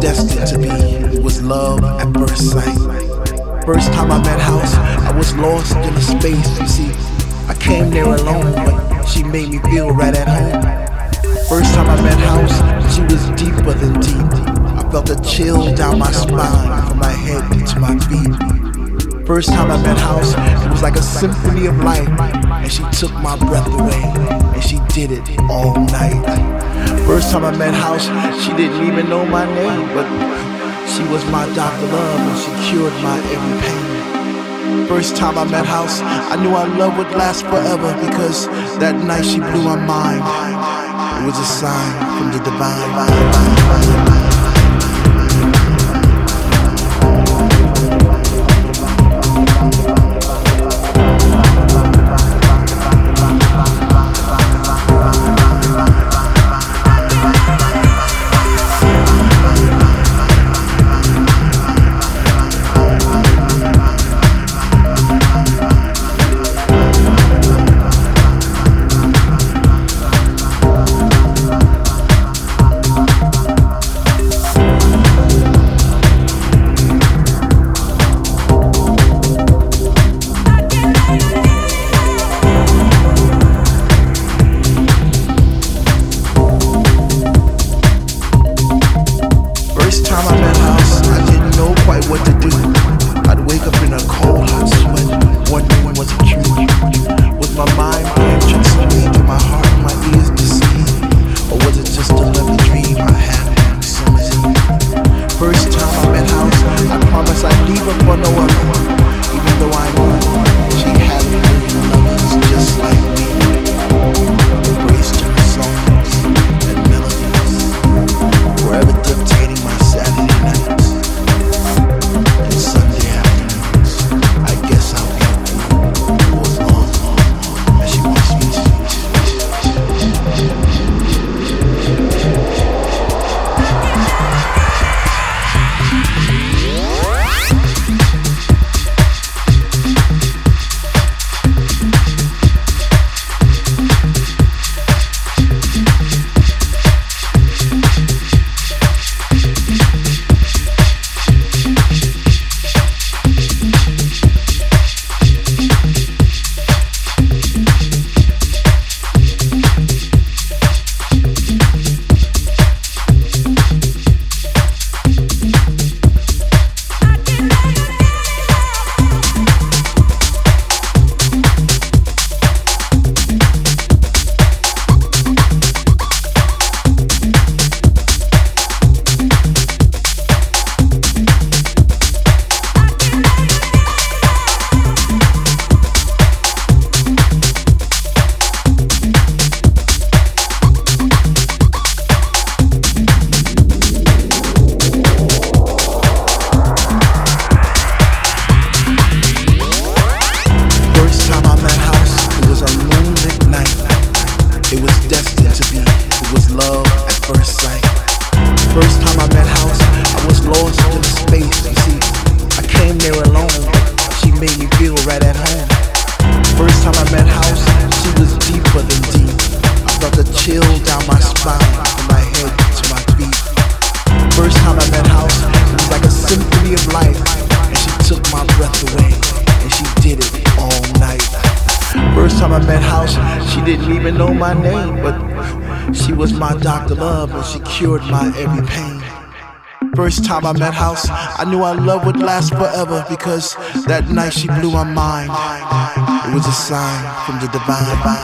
destined to be. Was love at first sight. First time I met House, I was lost in the space. You see, I came there alone, but she made me feel right at home. First time I met House, she was deeper than deep. I felt a chill down my spine, from my head. First time I met House, it was like a symphony of life, and she took my breath away, and she did it all night. First time I met House, she didn't even know my name, but she was my Dr. Love, and she cured my every pain. First time I met House, I knew our love would last forever because that night she blew my mind. It was a sign from the divine. Was it made me feel right at home. First time I met House, she was deeper than deep. I felt a chill down my spine, from my head to my feet. First time I met House, it was like a symphony of life, and she took my breath away, and she did it all night. First time I met House, she didn't even know my name, but she was my Dr. Love, and she cured my every pain. First time I met House, I knew our love would last forever because that night she blew my mind. It was a sign from the divine.